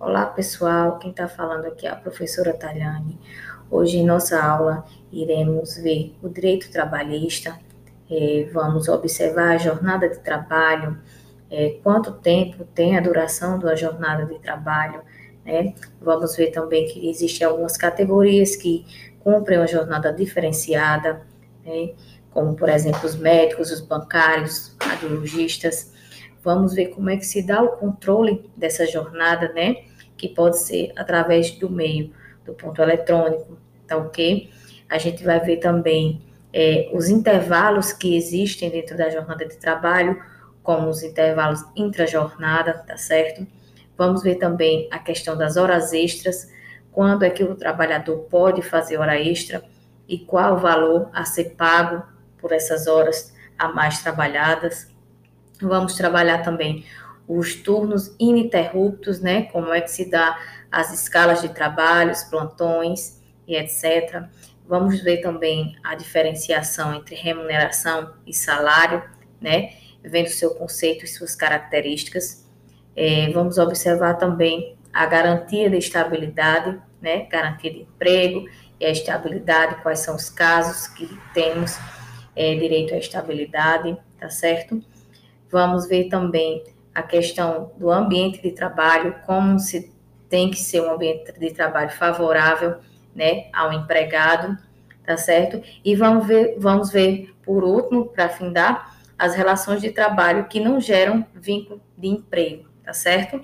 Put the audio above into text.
Olá pessoal, quem está falando aqui é a professora Taliane. Hoje em nossa aula iremos ver o direito trabalhista, é, vamos observar a jornada de trabalho, é, quanto tempo tem a duração da jornada de trabalho, né? Vamos ver também que existem algumas categorias que cumprem uma jornada diferenciada, né? como por exemplo os médicos, os bancários, radiologistas. Vamos ver como é que se dá o controle dessa jornada, né? Que pode ser através do meio do ponto eletrônico, tá ok? A gente vai ver também é, os intervalos que existem dentro da jornada de trabalho, como os intervalos intra-jornada, tá certo? Vamos ver também a questão das horas extras, quando é que o trabalhador pode fazer hora extra e qual o valor a ser pago por essas horas a mais trabalhadas. Vamos trabalhar também os turnos ininterruptos, né? Como é que se dá as escalas de trabalho, os plantões e etc. Vamos ver também a diferenciação entre remuneração e salário, né? Vendo seu conceito e suas características. É, vamos observar também a garantia de estabilidade, né? Garantia de emprego e a estabilidade, quais são os casos que temos é, direito à estabilidade, tá certo? Vamos ver também a questão do ambiente de trabalho, como se tem que ser um ambiente de trabalho favorável, né, ao empregado, tá certo? E vamos ver, vamos ver por último, para findar, as relações de trabalho que não geram vínculo de emprego, tá certo?